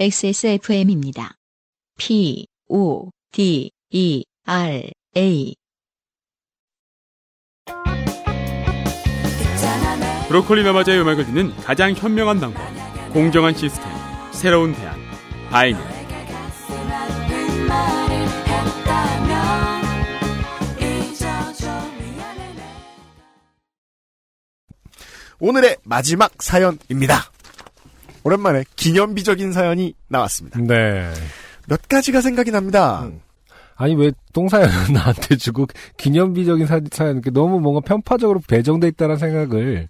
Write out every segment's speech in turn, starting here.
XSFM입니다. P, O, D, E, R, A. 브로콜리 마마자의 음악을 듣는 가장 현명한 방법. 공정한 시스템. 새로운 대안. 바이닐. 오늘의 마지막 사연입니다. 오랜만에 기념비적인 사연이 나왔습니다. 네. 몇 가지가 생각이 납니다. 음. 아니 왜 똥사연을 나한테 주고 기념비적인 사, 사연 이렇게 너무 뭔가 편파적으로 배정돼 있다는 생각을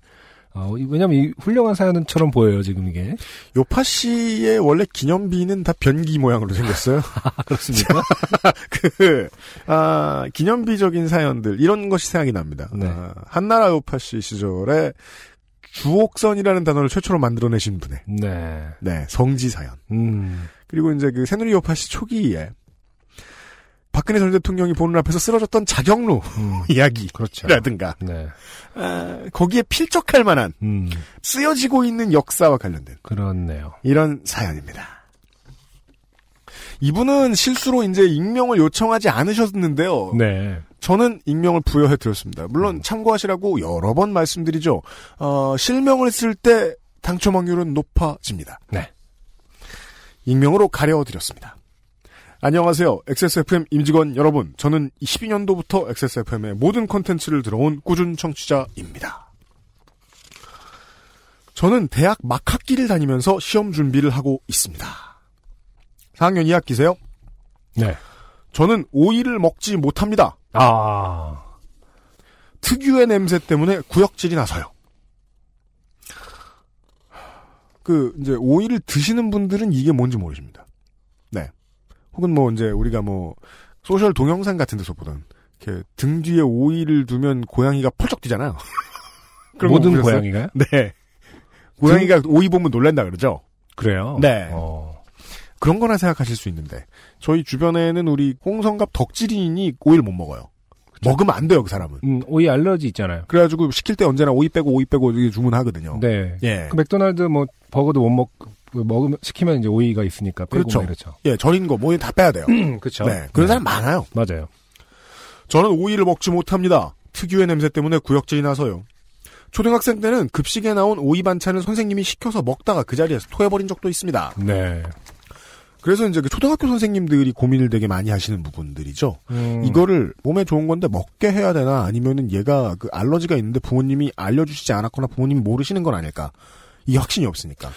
어, 이- 왜냐면 이 훌륭한 사연처럼 보여요 지금 이게 요파 씨의 원래 기념비는 다 변기 모양으로 생겼어요. 아 그렇습니까? 그, 아, 기념비적인 사연들, 이런 것이 생각이 납니다. 네. 아, 한나라 요파 씨 시절에 주옥선이라는 단어를 최초로 만들어내신 분의, 네. 네, 성지 사연. 음. 그리고 이제 그 새누리 요파 씨 초기에 박근혜 전 대통령이 보는 앞에서 쓰러졌던 자경루 음. 그렇죠. 이야기라든가, 네. 아, 거기에 필적할 만한 음. 쓰여지고 있는 역사와 관련된 그렇네요. 이런 사연입니다. 이분은 실수로 이제 익명을 요청하지 않으셨는데요. 네. 저는 익명을 부여해 드렸습니다. 물론 참고하시라고 여러 번 말씀드리죠. 어, 실명을 쓸 때 당첨 확률은 높아집니다. 네. 익명으로 가려 드렸습니다. 안녕하세요. XSFM 임직원 여러분. 저는 12년도부터 XSFM의 모든 콘텐츠를 들어온 꾸준 청취자입니다. 저는 대학 막 학기를 다니면서 시험 준비를 하고 있습니다. 4학년 2학기세요? 네. 저는 오이를 먹지 못합니다. 아. 특유의 냄새 때문에 구역질이 나서요. 그 이제 오이를 드시는 분들은 이게 뭔지 모르십니다. 네. 혹은 뭐 이제 우리가 뭐 소셜 동영상 같은 데서 보던 이렇게 등 뒤에 오이를 두면 고양이가 펄쩍 뛰잖아요. 모든? 고양이가요? 네. 고양이가 오이 보면 놀란다 그러죠. 그래요? 네. 어. 그런 거나 생각하실 수 있는데 저희 주변에는 우리 홍성갑 덕질인이 오이를 못 먹어요. 먹으면 안 돼요, 그 사람은. 음, 오이 알러지 있잖아요. 그래가지고 시킬 때 언제나 오이 빼고 오이 빼고 주문하거든요. 네. 예. 그 맥도날드 뭐 버거도 못 먹, 그 먹으면 시키면 이제 오이가 있으니까 빼고 그렇죠. 막 이렇죠. 예, 절인 거, 뭐, 다 빼야 돼요. 그렇죠. 네. 그런 사람 많아요. 맞아요. 저는 오이를 먹지 못합니다. 특유의 냄새 때문에 구역질이 나서요. 초등학생 때는 급식에 나온 오이 반찬을 선생님이 시켜서 먹다가 그 자리에서 토해버린 적도 있습니다. 네. 그래서 이제 그 초등학교 선생님들이 고민을 되게 많이 하시는 부분들이죠. 음. 이거를 몸에 좋은 건데 먹게 해야 되나 아니면은 얘가 그 알러지가 있는데 부모님이 알려주시지 않았거나 부모님이 모르시는 건 아닐까. 이 확신이 없으니까.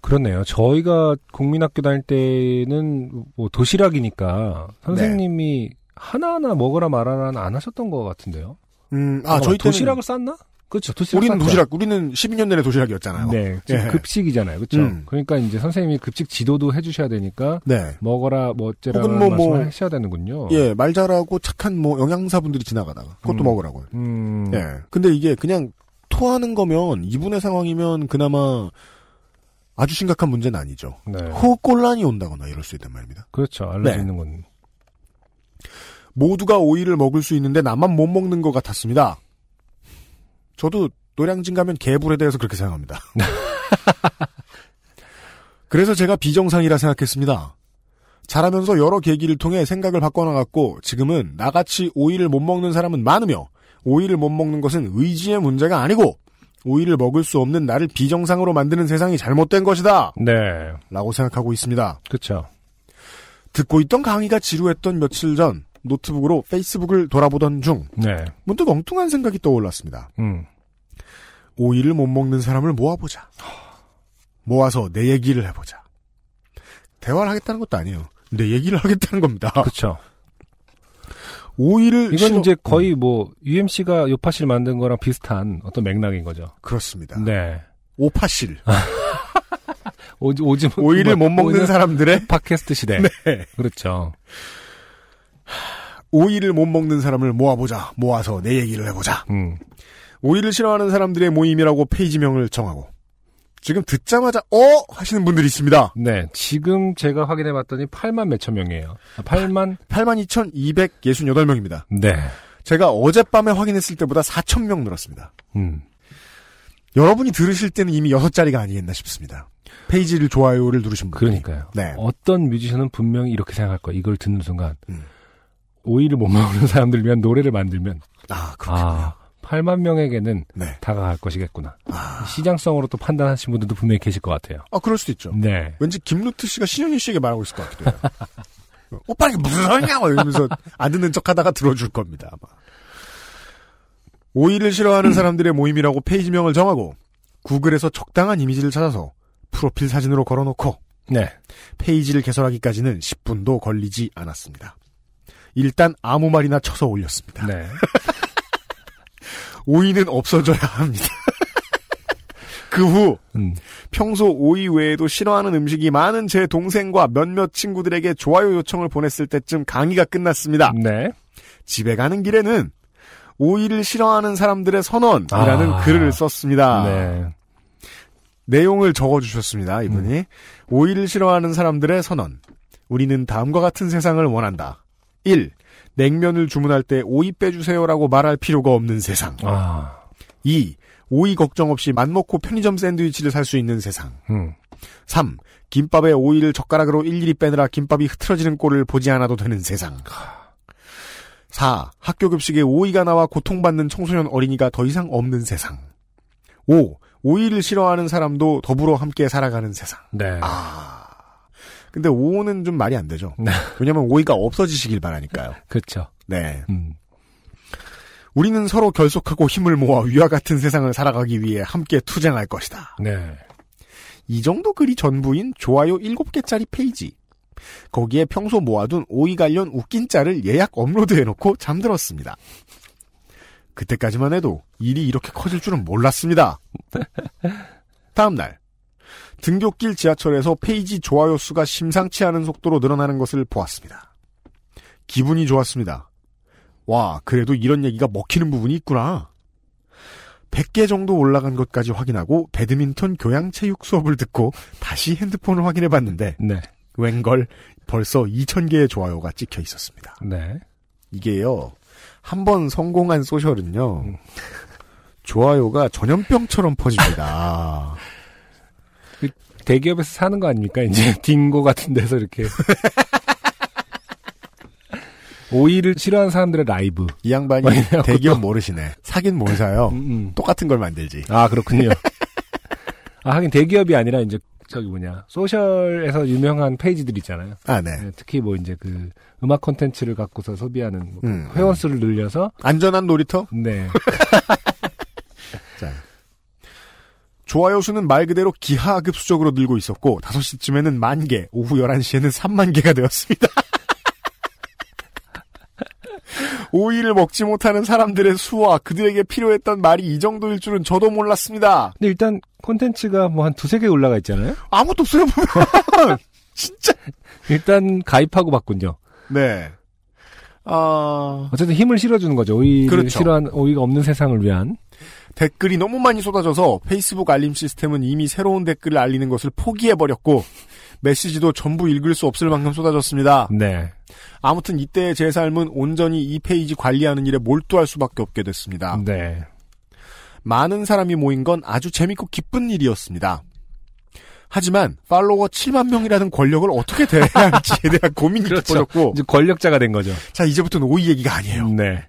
그렇네요. 저희가 국민학교 다닐 때는 뭐 도시락이니까 선생님이 하나하나 먹으라 말아라는 안 하셨던 것 같은데요. 음, 아, 저희 때는 도시락을 쌌나? 그렇죠. 도시락 우리는 쌌죠. 도시락, 우리는 12년 내내 도시락이었잖아요. 네, 지금 예. 급식이잖아요, 그렇죠. 음. 그러니까 이제 선생님이 급식 지도도 해주셔야 되니까 네. 먹어라 뭐 어쩌라는 혹은 뭐, 뭐, 하셔야 되는군요. 예, 말 잘하고 착한 뭐 영양사분들이 지나가다가 그것도 음. 먹으라고요. 음, 예. 근데 이게 그냥 토하는 거면 이분의 상황이면 그나마 아주 심각한 문제는 아니죠. 네, 호흡곤란이 온다거나 이럴 수 있단 말입니다. 그렇죠. 알러지 네. 있는 건. 모두가 오이를 먹을 수 있는데 나만 못 먹는 것 같았습니다. 저도 노량진 가면 개불에 대해서 그렇게 생각합니다. 그래서 제가 비정상이라 생각했습니다. 자라면서 여러 계기를 통해 생각을 바꿔나갔고 지금은 나같이 오이를 못 먹는 사람은 많으며 오이를 못 먹는 것은 의지의 문제가 아니고 오이를 먹을 수 없는 나를 비정상으로 만드는 세상이 잘못된 것이다. 네, 라고 생각하고 있습니다. 그렇죠. 듣고 있던 강의가 지루했던 며칠 전 노트북으로 페이스북을 돌아보던 중 네, 문득 엉뚱한 생각이 떠올랐습니다. 음, 오이를 못 먹는 사람을 모아보자. 모아서 내 얘기를 해보자. 대화를 하겠다는 것도 아니에요. 내 얘기를 하겠다는 겁니다. 그렇죠. 오이를 이건 싫어- 이제 거의 뭐 UMC가 요파실 만든 거랑 비슷한 어떤 맥락인 거죠. 그렇습니다. 네. 오파실. 오, 오줌 오이를 못 먹는 사람들의 팟캐스트 시대. 네. 그렇죠. 오이를 못 먹는 사람을 모아보자. 모아서 내 얘기를 해보자. 음. 오이를 싫어하는 사람들의 모임이라고 페이지명을 정하고 지금 듣자마자 어 하시는 분들이 있습니다. 네. 지금 제가 확인해 봤더니 8만 몇천 명이에요. 아, 8만 82,268명입니다. 네. 제가 어젯밤에 확인했을 때보다 4,000명 늘었습니다. 음. 여러분이 들으실 때는 이미 6자리가 아니겠나 싶습니다. 페이지를 좋아요를 누르신 분. 그러니까요. 네. 어떤 뮤지션은 분명히 이렇게 생각할 거야. 이걸 듣는 순간 음. 오이를 못 먹는 사람들 위한 노래를 만들면 아, 그렇군요. 아 8만 명에게는 네. 다가갈 것이겠구나. 아. 시장성으로 또 판단하신 분들도 분명히 계실 것 같아요. 아, 그럴 수도 있죠. 네. 왠지 김루트 씨가 신현희 씨에게 말하고 있을 것 같기도 해요. 오빠 이게 무슨 소리냐? 막 이러면서 안 듣는 척 하다가 들어줄 겁니다. 아마. 오이를 싫어하는 사람들의 모임이라고 페이지명을 정하고 구글에서 적당한 이미지를 찾아서 프로필 사진으로 걸어놓고 네. 페이지를 개설하기까지는 10분도 걸리지 않았습니다. 일단 아무 말이나 쳐서 올렸습니다. 네. 오이는 없어져야 합니다. 그후 음. 평소 오이 외에도 싫어하는 음식이 많은 제 동생과 몇몇 친구들에게 좋아요 요청을 보냈을 때쯤 강의가 끝났습니다. 네. 집에 가는 길에는 오이를 싫어하는 사람들의 선언이라는 아. 글을 썼습니다. 네. 내용을 적어주셨습니다. 이분이 음. 오이를 싫어하는 사람들의 선언. 우리는 다음과 같은 세상을 원한다. 1. 냉면을 주문할 때 오이 빼주세요라고 말할 필요가 없는 세상. 아. 2. 오이 걱정 없이 맘먹고 편의점 샌드위치를 살 수 있는 세상. 음. 3. 김밥에 오이를 젓가락으로 일일이 빼느라 김밥이 흐트러지는 꼴을 보지 않아도 되는 세상. 4. 학교 급식에 오이가 나와 고통받는 청소년 어린이가 더 이상 없는 세상. 5. 오이를 싫어하는 사람도 더불어 함께 살아가는 세상. 네. 아. 근데 5는 좀 말이 안 되죠. 네. 왜냐면 오이가 없어지시길 바라니까요. 그렇죠. 네. 음. 우리는 서로 결속하고 힘을 모아 위와 같은 세상을 살아가기 위해 함께 투쟁할 것이다. 네. 이 정도 글이 전부인 좋아요 7개짜리 페이지. 거기에 평소 모아둔 오이 관련 웃긴 짤을 예약 업로드해놓고 잠들었습니다. 그때까지만 해도 일이 이렇게 커질 줄은 몰랐습니다. 다음날 등굣길 지하철에서 페이지 좋아요 수가 심상치 않은 속도로 늘어나는 것을 보았습니다. 기분이 좋았습니다. 와, 그래도 이런 얘기가 먹히는 부분이 있구나. 100개 정도 올라간 것까지 확인하고 배드민턴 교양 체육 수업을 듣고 다시 핸드폰을 확인해 봤는데 네. 웬걸 벌써 2000개의 좋아요가 찍혀 있었습니다. 네. 이게요. 한 번 성공한 소셜은요. 음. 좋아요가 전염병처럼 퍼집니다. 대기업에서 사는 거 아닙니까? 이제 딩고 같은 데서 이렇게 오이를 싫어하는 사람들의 라이브. 이 양반이 해갖고 대기업 또- 모르시네. 사긴 뭘 사요. 음, 음. 똑같은 걸 만들지. 아 그렇군요. 아 하긴 대기업이 아니라 이제 저기 뭐냐 social에서 유명한 페이지들 있잖아요. 아, 네. 네, 특히 뭐 이제 그 음악 콘텐츠를 갖고서 소비하는 뭐 음, 회원 수를 늘려서 안전한 놀이터? 네. 자. 좋아요 수는 말 그대로 기하급수적으로 늘고 있었고 5시쯤에는 만 개, 오후 11시에는 3만 개가 되었습니다. 오이를 먹지 못하는 사람들의 수와 그들에게 필요했던 말이 이 정도일 줄은 저도 몰랐습니다. 근데 일단 콘텐츠가 뭐 한 두세 개 올라가 있잖아요. 아무것도 없어요, 보면. 진짜. 일단 가입하고 봤군요. 네. 아, 어쨌든 힘을 실어주는 거죠. 오이를 그렇죠. 싫어한 오이가 없는 세상을 위한. 댓글이 너무 많이 쏟아져서 페이스북 알림 시스템은 이미 새로운 댓글을 알리는 것을 포기해 버렸고, 메시지도 전부 읽을 수 없을 만큼 쏟아졌습니다. 네. 아무튼 이때의 제 삶은 온전히 이 페이지 관리하는 일에 몰두할 수밖에 없게 됐습니다. 네. 많은 사람이 모인 건 아주 재밌고 기쁜 일이었습니다. 하지만 팔로워 7만 명이라는 권력을 어떻게 대해야 할지에 대한 고민이 그렇죠. 깊어졌고 이제 권력자가 된 거죠. 자 이제부터는 오이 얘기가 아니에요. 네.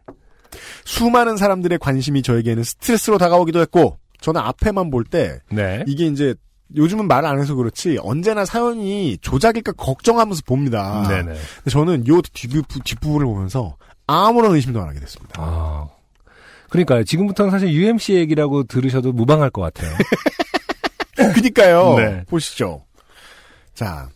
수많은 사람들의 관심이 저에게는 스트레스로 다가오기도 했고 저는 앞에만 볼때 네. 이게 이제 요즘은 말 안 해서 그렇지 언제나 사연이 조작일까 걱정하면서 봅니다. 네네. 근데 저는 요 뒷부, 뒷부분을 보면서 아무런 의심도 안 하게 됐습니다. 아. 그러니까요. 지금부터는 사실 UMC 얘기라고 들으셔도 무방할 것 같아요. 그니까요. 네. 보시죠. 자.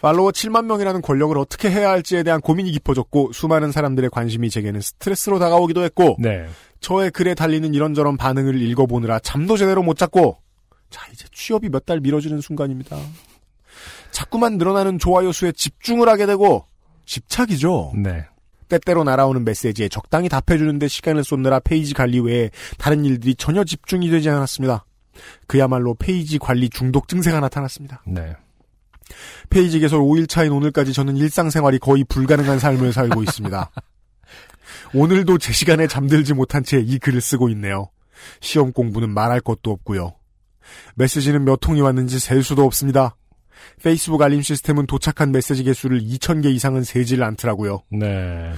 팔로워 7만 명이라는 권력을 어떻게 해야 할지에 대한 고민이 깊어졌고 수많은 사람들의 관심이 제게는 스트레스로 다가오기도 했고 네. 저의 글에 달리는 이런저런 반응을 읽어보느라 잠도 제대로 못 잤고 자 이제 취업이 몇 달 미뤄지는 순간입니다. 자꾸만 늘어나는 좋아요 수에 집중을 하게 되고 집착이죠. 네. 때때로 날아오는 메시지에 적당히 답해주는데 시간을 쏟느라 페이지 관리 외에 다른 일들이 전혀 집중이 되지 않았습니다. 그야말로 페이지 관리 중독 증세가 나타났습니다. 네. 페이지 개설 5일 차인 오늘까지 저는 일상생활이 거의 불가능한 삶을 살고 있습니다. 오늘도 제 시간에 잠들지 못한 채 이 글을 쓰고 있네요. 시험 공부는 말할 것도 없고요. 메시지는 몇 통이 왔는지 셀 수도 없습니다. 페이스북 알림 시스템은 도착한 메시지 개수를 2,000개 이상은 세질 않더라고요. 네.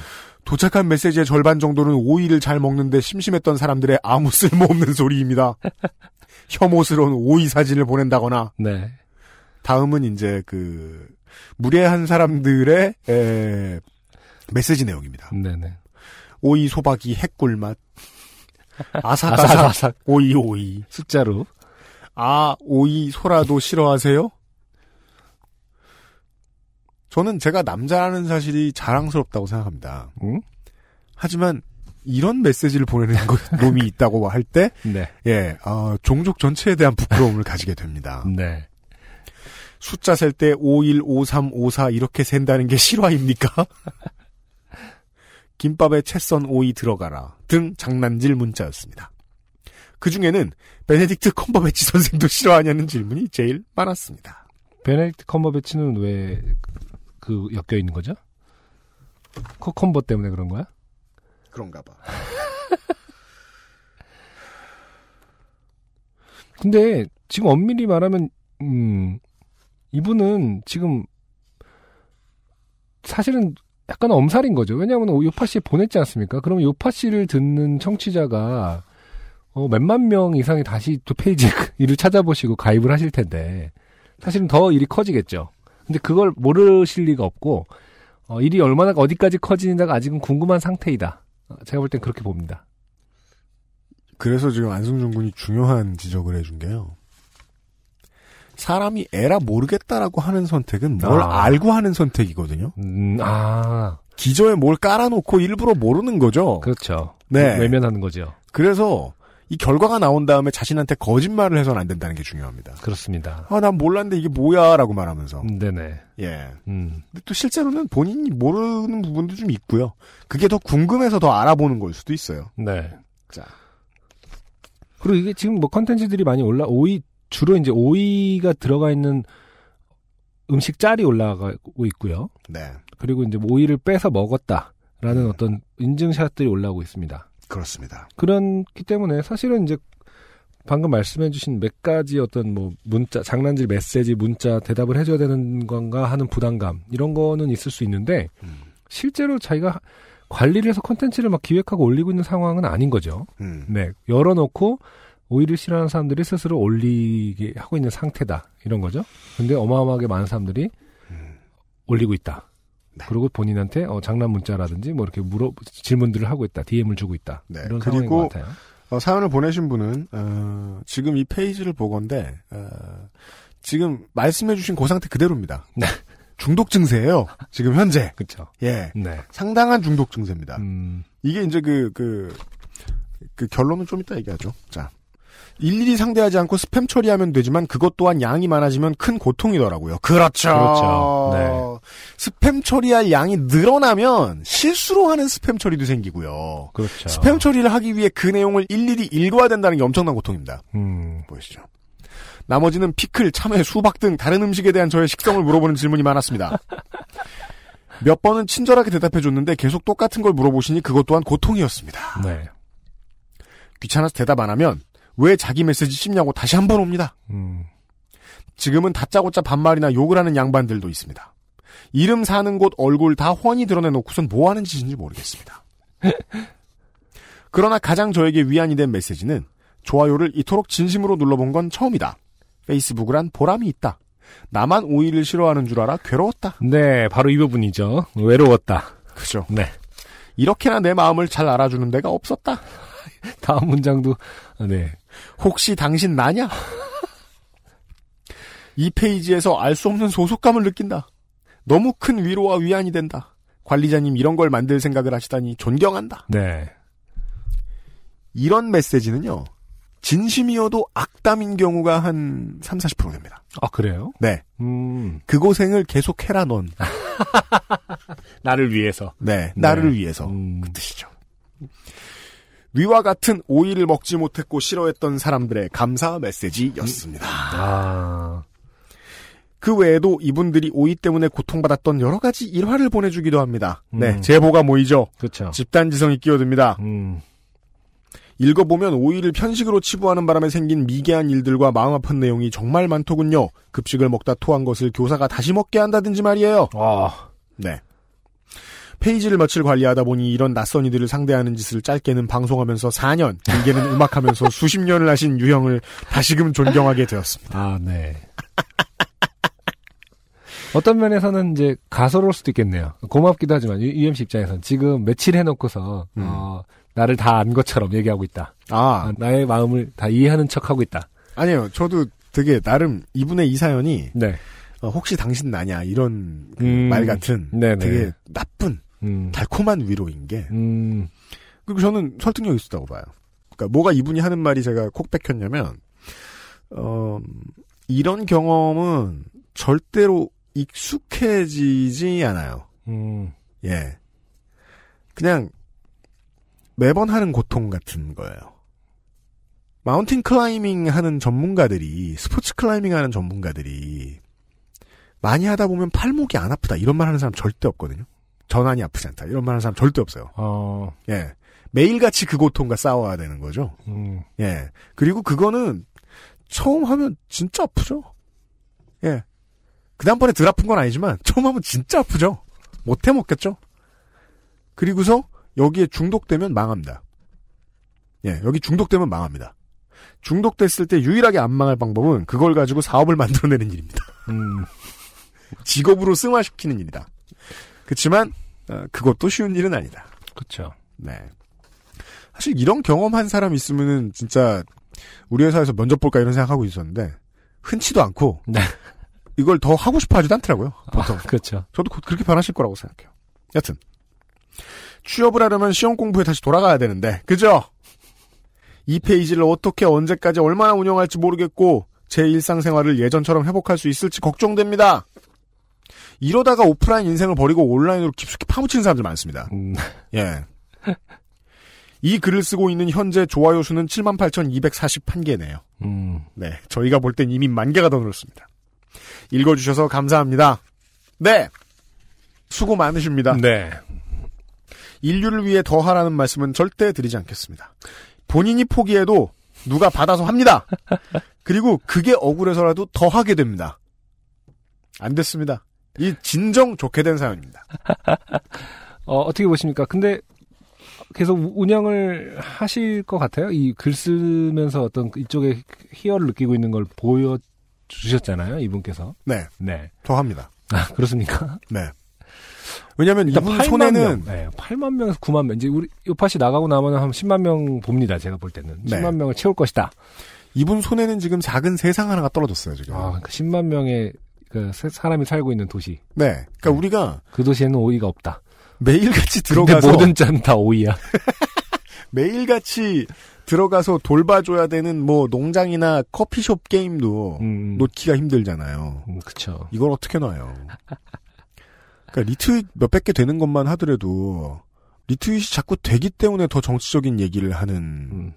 도착한 메시지의 절반 정도는 오이를 잘 먹는데 심심했던 사람들의 아무 쓸모없는 소리입니다. 혐오스러운 오이 사진을 보낸다거나 네. 다음은 이제 그 무례한 사람들의 에, 메시지 내용입니다. 네네. 오이 소박이 핵꿀맛 아삭아삭 아삭아삭. 오이 오이 숫자로. 아 오이 소라도 싫어하세요? 저는 제가 남자라는 사실이 자랑스럽다고 생각합니다. 응? 하지만 이런 메시지를 보내는 것, 놈이 있다고 할 때, 네. 예, 어, 종족 전체에 대한 부끄러움을 가지게 됩니다. 네. 숫자 셀 때 51, 53, 54 이렇게 센다는 게 실화입니까? 김밥에 채썬 오이 들어가라 등 장난질 문자였습니다. 그 중에는 베네딕트 컴버배치 선생도 싫어하냐는 질문이 제일 많았습니다. 베네딕트 컴버배치는 왜 그 엮여 있는 거죠? cucumber 때문에 그런 거야? 그런가 봐. 근데 지금 엄밀히 말하면 음 이분은 지금 사실은 약간 엄살인 거죠. 왜냐하면 요팟시에 보냈지 않습니까? 그럼 요팟시를 듣는 청취자가 어, 몇만 명 이상이 다시 또 페이지 일을 찾아보시고 가입을 하실 텐데 사실은 더 일이 커지겠죠. 근데 그걸 모르실 리가 없고 어, 일이 얼마나 어디까지 커지는지가 아직은 궁금한 상태이다. 어, 제가 볼 땐 그렇게 봅니다. 그래서 지금 안승준 군이 중요한 지적을 해준 게요. 사람이 에라 모르겠다라고 하는 선택은 뭘 아. 알고 하는 선택이거든요. 음, 아, 기저에 뭘 깔아놓고 일부러 모르는 거죠. 그렇죠. 네. 외면하는 거죠. 그래서 이 결과가 나온 다음에 자신한테 거짓말을 해서는 안 된다는 게 중요합니다. 그렇습니다. 아, 난 몰랐는데 이게 뭐야? 라고 말하면서. 음, 네네. 예. 음, 근데 또 실제로는 본인이 모르는 부분도 좀 있고요. 그게 더 궁금해서 더 알아보는 걸 수도 있어요. 네. 자. 그리고 이게 지금 뭐 컨텐츠들이 많이 올라, 오이, 주로 이제 오이가 들어가 있는 음식 짤이 올라가고 있고요. 네. 그리고 이제 오이를 빼서 먹었다라는 어떤 인증샷들이 올라오고 있습니다. 그렇습니다. 그렇기 때문에 사실은 이제 방금 말씀해주신 몇 가지 어떤 뭐 문자, 장난질 메시지, 문자 대답을 해줘야 되는 건가 하는 부담감 이런 거는 있을 수 있는데 음. 실제로 자기가 관리를 해서 컨텐츠를 막 기획하고 올리고 있는 상황은 아닌 거죠. 음. 네, 열어놓고 오이를 싫어하는 사람들이 스스로 올리게 하고 있는 상태다 이런 거죠. 근데 어마어마하게 많은 사람들이 음. 올리고 있다. 네. 그리고 본인한테 어, 장난 문자라든지 뭐 이렇게 물어 질문들을 하고 있다, DM을 주고 있다. 네, 이런 그리고 상황인 것 같아요. 어, 사연을 보내신 분은, 어, 지금 이 페이지를 보건데, 어, 지금 말씀해주신 그 상태 그대로입니다. 네. 중독 증세예요. 지금 현재. 그렇죠. 예. 네. 상당한 중독 증세입니다. 음, 이게 이제 그, 그, 그 결론은 좀 이따 얘기하죠. 자. 일일이 상대하지 않고 스팸 처리하면 되지만 그것 또한 양이 많아지면 큰 고통이더라고요. 그렇죠. 그렇죠. 네. 스팸 처리할 양이 늘어나면 실수로 하는 스팸 처리도 생기고요. 그렇죠. 스팸 처리를 하기 위해 그 내용을 일일이 읽어야 된다는 게 엄청난 고통입니다. 음, 보시죠. 나머지는 피클, 참외, 수박 등 다른 음식에 대한 저의 식성을 물어보는 질문이 많았습니다. 몇 번은 친절하게 대답해 줬는데 계속 똑같은 걸 물어보시니 그것 또한 고통이었습니다. 네. 귀찮아서 대답 안 하면 왜 자기 메시지 씹냐고 다시 한 번 옵니다. 음, 지금은 다짜고짜 반말이나 욕을 하는 양반들도 있습니다. 이름 사는 곳 얼굴 다 훤히 드러내놓고선 뭐 하는 짓인지 모르겠습니다. 그러나 가장 저에게 위안이 된 메시지는 좋아요를 이토록 진심으로 눌러본 건 처음이다. 페이스북을 한 보람이 있다. 나만 오이를 싫어하는 줄 알아 괴로웠다. 네, 바로 이 부분이죠. 외로웠다. 그죠. 네. 이렇게나 내 마음을 잘 알아주는 데가 없었다. 다음 문장도 네. 혹시 당신 나냐? 이 페이지에서 알 수 없는 소속감을 느낀다. 너무 큰 위로와 위안이 된다. 관리자님 이런 걸 만들 생각을 하시다니 존경한다. 네. 이런 메시지는요. 진심이어도 악담인 경우가 한 3, 40% 됩니다. 아, 그래요? 네. 음, 그 고생을 계속 해라 넌. 나를 위해서. 네. 나를 네. 위해서. 음, 그 뜻이죠. 위와 같은 오이를 먹지 못했고 싫어했던 사람들의 감사 메시지였습니다. 아, 그 외에도 이분들이 오이 때문에 고통받았던 여러 가지 일화를 보내주기도 합니다. 네, 음. 제보가 모이죠. 그렇죠. 집단 지성이 끼어듭니다. 음, 읽어보면 오이를 편식으로 치부하는 바람에 생긴 미개한 일들과 마음 아픈 내용이 정말 많더군요. 급식을 먹다 토한 것을 교사가 다시 먹게 한다든지 말이에요. 아, 네. 페이지를 며칠 관리하다 보니 이런 낯선 이들을 상대하는 짓을 짧게는 방송하면서 4년, 길게는 음악하면서 수십 년을 하신 유형을 다시금 존경하게 되었습니다. 아, 네. 어떤 면에서는 이제 가소로울 수도 있겠네요. 고맙기도 하지만 유- UMC 입장에서는 지금 며칠 해놓고서 음. 어, 나를 다 안 것처럼 얘기하고 있다. 아, 아, 나의 마음을 다 이해하는 척하고 있다. 아니에요. 저도 되게 나름 이분의 이 사연이 네. 어, 혹시 당신 나냐 이런 그 음. 말 같은 네네. 되게 나쁜 음. 달콤한 위로인 게 음. 그리고 저는 설득력 있었다고 봐요. 그러니까 뭐가 이분이 하는 말이 제가 콕 박혔냐면 어, 이런 경험은 절대로 익숙해지지 않아요. 음. 예. 그냥 매번 하는 고통 같은 거예요. mountain climbing 하는 전문가들이 sports climbing 하는 전문가들이 많이 하다 보면 팔목이 안 아프다 이런 말 하는 사람 절대 없거든요. 전완이 아프지 않다 이런 말 하는 사람 절대 없어요. 어. 예. 매일같이 그 고통과 싸워야 되는 거죠. 음. 예. 그리고 그거는 처음 하면 진짜 아프죠. 예. 그 다음번에 덜 아픈 건 아니지만 처음 하면 진짜 아프죠. 못 해 먹겠죠. 그리고서 여기에 중독되면 망합니다. 예. 여기 중독되면 망합니다. 중독됐을 때 유일하게 안 망할 방법은 그걸 가지고 사업을 만들어내는 일입니다. 음. 직업으로 승화시키는 일이다. 그렇지만 어, 그것도 쉬운 일은 아니다. 그렇죠. 네. 사실 이런 경험한 사람 있으면은 진짜 우리 회사에서 면접 볼까 이런 생각하고 있었는데 흔치도 않고 네. 이걸 더 하고 싶어 하지도 않더라고요. 보통. 아, 그렇죠. 저도 곧 그렇게 변하실 거라고 생각해요. 여튼 취업을 하려면 시험 공부에 다시 돌아가야 되는데 그죠? 이 페이지를 어떻게 언제까지 얼마나 운영할지 모르겠고 제 일상생활을 예전처럼 회복할 수 있을지 걱정됩니다. 이러다가 오프라인 인생을 버리고 온라인으로 깊숙이 파묻히는 사람들 많습니다. 음. 예. 이 글을 쓰고 있는 현재 좋아요 수는 78,241개네요. 음. 네. 저희가 볼 땐 이미 만 개가 더 늘었습니다. 읽어주셔서 감사합니다. 네. 수고 많으십니다. 네. 인류를 위해 더 하라는 말씀은 절대 드리지 않겠습니다. 본인이 포기해도 누가 받아서 합니다. 그리고 그게 억울해서라도 더 하게 됩니다. 안 됐습니다. 이 진정 좋게 된 사연입니다. 어, 어떻게 보십니까? 근데 계속 우- 운영을 하실 것 같아요? 이 글 쓰면서 어떤 이쪽에 희열을 느끼고 있는 걸 보여주셨잖아요, 이분께서. 네. 네. 더 합니다. 아, 그렇습니까? 네. 왜냐면 이분 8만 손에는 명. 네, 8만 명에서 9만 명. 이제 우리 요팟이 나가고 나면 한 10만 명 봅니다, 제가 볼 때는. 네. 10만 명을 채울 것이다. 이분 손에는 지금 작은 세상 하나가 떨어졌어요, 지금. 아, 그러니까 10만 명의 그 세- 사람이 살고 있는 도시. 네. 그러니까 우리가 그 도시에는 오이가 없다. 매일같이 들어가서 모든 짠 다 오이야. 매일같이 들어가서 돌봐줘야 되는 뭐 농장이나 커피숍 게임도 음, 놓기가 힘들잖아요. 음, 그쵸. 이걸 어떻게 놔요? 그러니까 리트윗 몇백 개 되는 것만 하더라도 리트윗이 자꾸 되기 때문에 더 정치적인 얘기를 하는 음,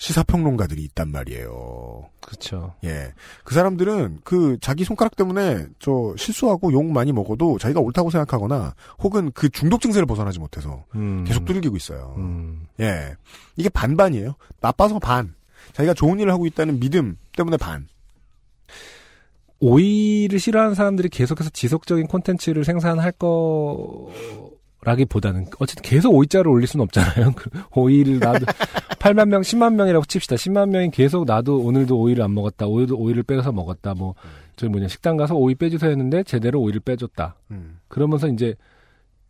시사평론가들이 있단 말이에요. 그쵸. 예. 그 사람들은 그 자기 손가락 때문에 저 실수하고 욕 많이 먹어도 자기가 옳다고 생각하거나 혹은 그 중독 증세를 벗어나지 못해서 음, 계속 두들기고 있어요. 음, 예. 이게 반반이에요. 나빠서 반. 자기가 좋은 일을 하고 있다는 믿음 때문에 반. 오이를 싫어하는 사람들이 계속해서 지속적인 콘텐츠를 생산할 거 라기보다는 어쨌든 계속 오이자를 올릴 수는 없잖아요. 그 오이를 나도 8만 명, 10만 명이라고 칩시다. 10만 명이 계속 나도 오늘도 오이를 안 먹었다. 오늘도 오이를 빼서 먹었다. 뭐저 뭐냐 식당 가서 오이 빼주세요 했는데 제대로 오이를 빼줬다. 음. 그러면서 이제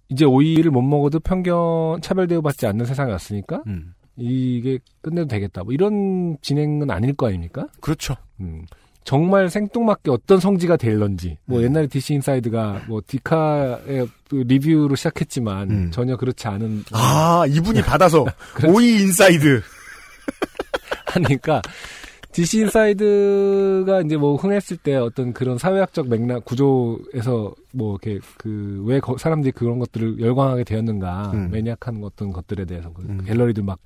이제 오이를 못 먹어도 편견 차별 대우받지 않는 세상이 왔으니까 음. 이게 끝내도 되겠다. 뭐 이런 진행은 아닐 거 아닙니까? 그렇죠. 음, 정말 생뚱맞게 어떤 성지가 될런지 뭐 음. 옛날에 DC 인사이드가 뭐 디카의 그 리뷰로 시작했지만 음. 전혀 그렇지 않은 아, 이분이 받아서. 오이 인사이드. 하니까 DC 인사이드가 이제 뭐 흥했을 때 어떤 그런 사회학적 맥락 구조에서 뭐 이렇게 그 왜 사람들이 그런 것들을 열광하게 되었는가 음. maniac한 어떤 것들에 대해서 그 음. 갤러리들 막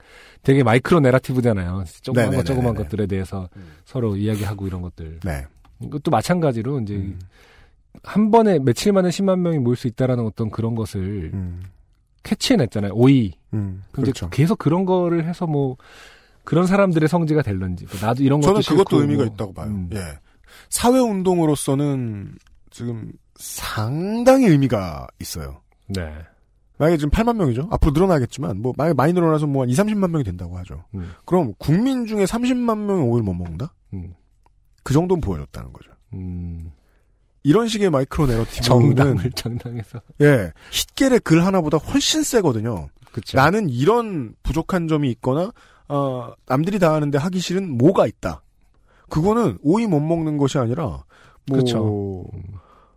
되게 마이크로 내러티브잖아요. 조그만 네네네네네. 것 조그만 것들에 대해서 음. 서로 이야기하고 이런 것들. 네. 이것도 마찬가지로 이제 음. 한 번에 며칠 만에 10만 명이 모일 수 있다라는 어떤 그런 것을 음. 캐치해냈잖아요. 오이. 음, 근데 그렇죠. 계속 그런 거를 해서 뭐 그런 사람들의 성지가 될런지 뭐 나도 이런 것도 저는 그것도 의미가 뭐. 있다고 봐요. 음. 예. 사회 운동으로서는 지금 상당히 의미가 있어요. 네. 만약에 지금 8만 명이죠. 앞으로 늘어나겠지만 뭐 만약에 많이 늘어나서 뭐 한 2, 30만 명이 된다고 하죠. 음. 그럼 국민 중에 30만 명이 오일 못 먹는다? 음. 그 정도는 보여줬다는 거죠. 음. 이런 식의 마이크로 내러티브는 정당을 정당에서 예, 힛겔의 글 하나보다 훨씬 세거든요. 그쵸. 나는 이런 부족한 점이 있거나 어, 남들이 다 하는데 하기 싫은 뭐가 있다. 그거는 오이 못 먹는 것이 아니라 뭐 그쵸.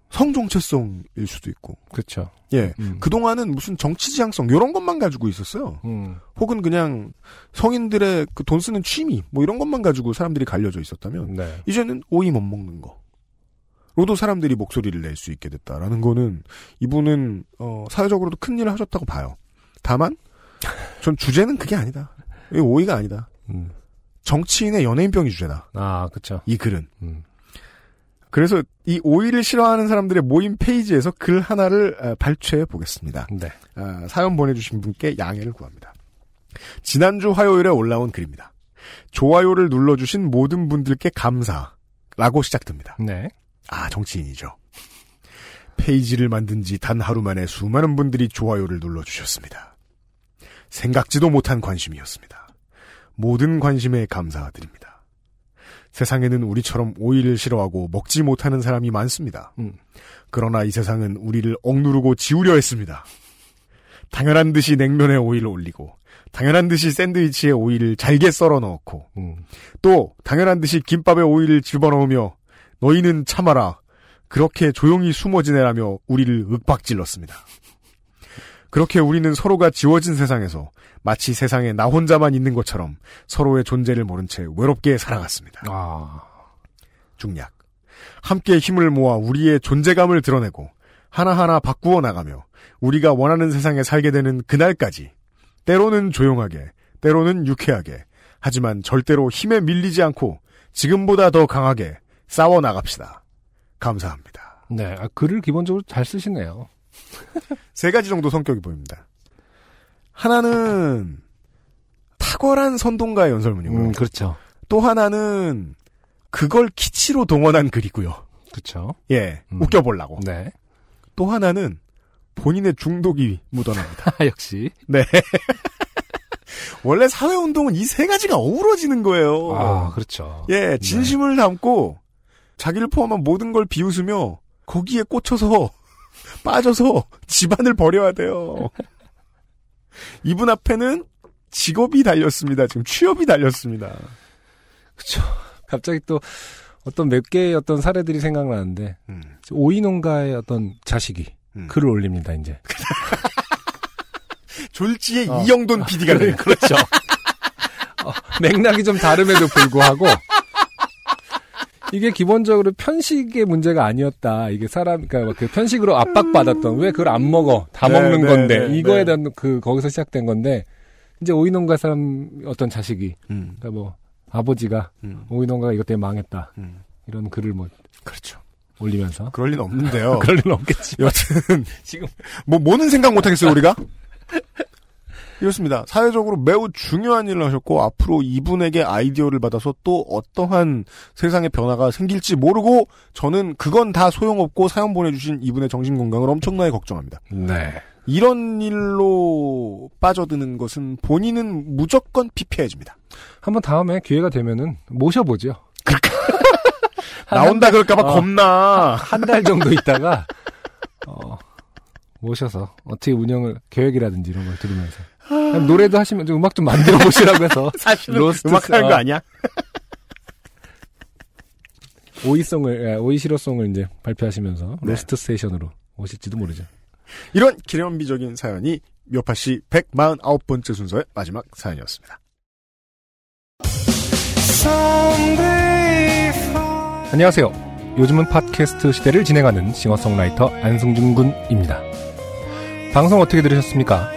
성정체성일 수도 있고. 그렇죠. 예. 음. 그동안은 무슨 정치 지향성 이런 것만 가지고 있었어요. 음. 혹은 그냥 성인들의 그 돈 쓰는 취미 뭐 이런 것만 가지고 사람들이 갈려져 있었다면 네. 이제는 오이 못 먹는 거. 로도 사람들이 목소리를 낼 수 있게 됐다라는 거는 이분은 어, 사회적으로도 큰 일을 하셨다고 봐요. 다만 전 주제는 그게 아니다. 이 오이가 아니다. 음. 정치인의 연예인병이 주제다. 아, 그렇죠. 이 글은. 음. 그래서 이 오이를 싫어하는 사람들의 모임 페이지에서 글 하나를 어, 발췌해 보겠습니다. 네. 아, 사연 보내주신 분께 양해를 구합니다. 지난주 화요일에 올라온 글입니다. 좋아요를 눌러주신 모든 분들께 감사라고 시작됩니다. 네. 아, 정치인이죠. 페이지를 만든 지 단 하루 만에 수많은 분들이 좋아요를 눌러주셨습니다. 생각지도 못한 관심이었습니다. 모든 관심에 감사드립니다. 세상에는 우리처럼 오이를 싫어하고 먹지 못하는 사람이 많습니다. 음. 그러나 이 세상은 우리를 억누르고 지우려 했습니다. 당연한 듯이 냉면에 오이를 올리고, 당연한 듯이 샌드위치에 오이를 잘게 썰어 넣고, 음. 또 당연한 듯이 김밥에 오이를 집어넣으며 너희는 참아라. 그렇게 조용히 숨어 지내라며 우리를 윽박질렀습니다. 그렇게 우리는 서로가 지워진 세상에서 마치 세상에 나 혼자만 있는 것처럼 서로의 존재를 모른 채 외롭게 살아갔습니다. 아. 중략. 함께 힘을 모아 우리의 존재감을 드러내고 하나하나 바꾸어 나가며 우리가 원하는 세상에 살게 되는 그날까지 때로는 조용하게, 때로는 유쾌하게, 하지만 절대로 힘에 밀리지 않고 지금보다 더 강하게 싸워 나갑시다. 감사합니다. 네. 아, 글을 기본적으로 잘 쓰시네요. 세 가지 정도 성격이 보입니다. 하나는 탁월한 선동가의 연설문이고요. 음, 그렇죠. 또 하나는 그걸 키치로 동원한 글이고요. 그렇죠. 예, 음. 웃겨보려고. 네. 또 하나는 본인의 중독이 묻어납니다. 역시. 네. 원래 사회운동은 이 세 가지가 어우러지는 거예요. 아, 그렇죠. 예, 진심을 담고 자기를 포함한 모든 걸 비웃으며 거기에 꽂혀서 빠져서 집안을 버려야 돼요. 이분 앞에는 직업이 달렸습니다. 지금 취업이 달렸습니다. 그렇죠. 갑자기 또 어떤 몇 개의 어떤 사례들이 생각나는데 음. 오이 농가의 어떤 자식이 음. 글을 올립니다. 이제. 졸지에 어. 이영돈 PD가 돼. 그렇죠. 어, 맥락이 좀 다름에도 불구하고 이게 기본적으로 편식의 문제가 아니었다. 이게 사람, 그러니까 그 편식으로 압박받았던 왜 그걸 안 먹어 다 네, 먹는 네, 건데 네, 이거에 네. 대한 그 거기서 시작된 건데 이제 오이농가 사람 어떤 자식이 음, 그러니까 뭐 아버지가 음, 오이농가가 이것 때문에 망했다 음. 이런 글을 뭐 그렇죠. 올리면서 그럴 리는 없는데요. 그럴 리는 없겠지. 여튼 지금 뭐 뭐는 생각 못하겠어요 우리가? 이렇습니다. 사회적으로 매우 중요한 일을 하셨고 앞으로 이분에게 아이디어를 받아서 또 어떠한 세상의 변화가 생길지 모르고 저는 그건 다 소용없고 사연 보내주신 이분의 정신 건강을 엄청나게 걱정합니다. 네. 이런 일로 빠져드는 것은 본인은 무조건 피폐해집니다. 한번 다음에 기회가 되면은 모셔보죠. 나온다 그럴까봐 어. 겁나. 한 달 정도 있다가 어, 모셔서 어떻게 운영을 계획이라든지 이런 걸 들으면서 노래도 하시면 좀 음악 좀 만들어 보시라고 해서 사실은 로스트 음악 하는 어. 거 아니야? 오이송을 예, 오이 싫어 송을 이제 발표하시면서 네. 로스트 스테이션으로 오실지도 모르죠. 이런 기념비적인 사연이 요팟시 149번째 순서의 마지막 사연이었습니다. 안녕하세요. 요즘은 팟캐스트 시대를 진행하는 싱어송라이터 안승준 군입니다. 방송 어떻게 들으셨습니까?